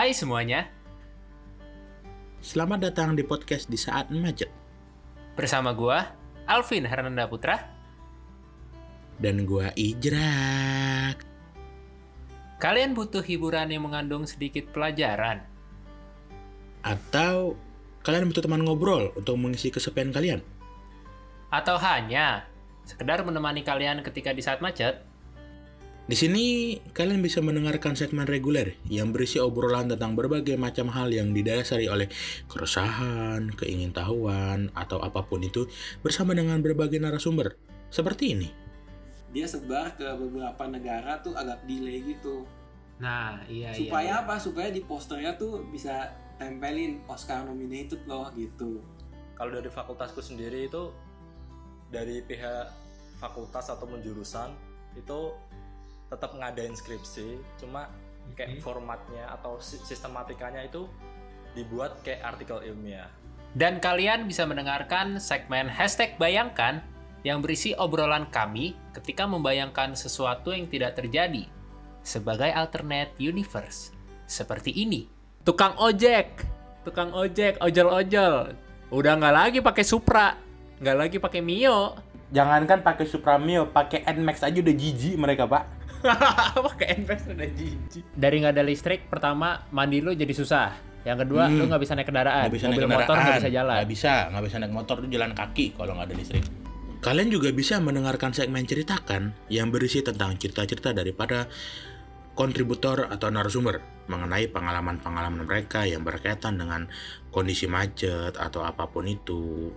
Hai semuanya, Selamat datang di podcast di saat macet bersama gua Alvin Hernanda Putra. dan gua Ijrak. Kalian butuh hiburan yang mengandung sedikit pelajaran, Atau kalian butuh teman ngobrol untuk mengisi kesepian kalian? atau hanya sekedar menemani kalian ketika di saat macet? Di sini kalian bisa mendengarkan segmen reguler yang berisi obrolan tentang berbagai macam hal yang didasari oleh keresahan, keingintahuan, atau apa pun itu bersama dengan berbagai narasumber. Seperti ini. dia sebar ke beberapa negara tuh agak delay gitu Nah, iya supaya apa supaya di posternya tuh bisa tempelin Oscar nominated loh gitu kalau dari fakultasku sendiri itu dari pihak fakultas atau jurusan itu tetap ngadain skripsi cuma kayak formatnya atau si- sistematikanya itu dibuat kayak artikel ilmiah Dan kalian bisa mendengarkan segmen hashtag bayangkan yang berisi obrolan kami ketika membayangkan sesuatu yang tidak terjadi sebagai alternate universe. Seperti ini. Tukang ojek, tukang ojek, ojol-ojol. Udah nggak lagi pakai Supra, nggak lagi pakai Mio. Jangankan pakai Supra Mio, pakai Nmax aja udah jijik mereka, Pak. pakai Nmax udah jijik. Dari nggak ada listrik, pertama mandi lu jadi susah. Yang kedua, Hmm. lu nggak bisa naik kendaraan. Nggak bisa Mobil naik motor nggak kendaraan. bisa jalan. Nggak bisa, nggak bisa naik motor tuh jalan kaki kalau nggak ada listrik. Kalian juga bisa mendengarkan segmen ceritakan yang berisi tentang cerita-cerita daripada kontributor atau narasumber mengenai pengalaman-pengalaman mereka yang berkaitan dengan kondisi macet atau apa pun itu.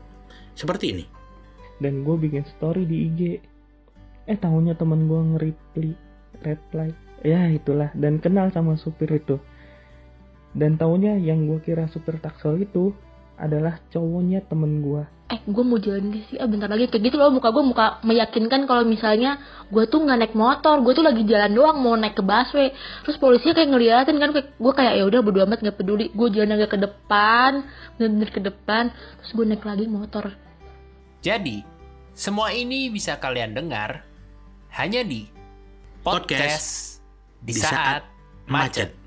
Seperti ini. dan gue bikin story di IG eh tahunya temen gue nge-reply reply ya itulah. Dan kenal sama supir itu. Dan tahunya yang gue kira supir taksel itu adalah cowoknya temen gue eh gue mau jalan di sini. Ah bentar lagi. Kayak gitu loh muka gue muka meyakinkan kalau misalnya gue tuh nggak naik motor. Gue tuh lagi jalan doang mau naik ke busway. Terus polisinya kayak ngeliatin kan kayak gue kayak ya udah bodo amat nggak peduli. Gue jalan agak ke depan bener-bener ke depan. Terus gue naik lagi motor. Jadi, semua ini bisa kalian dengar hanya di podcast, di saat macet.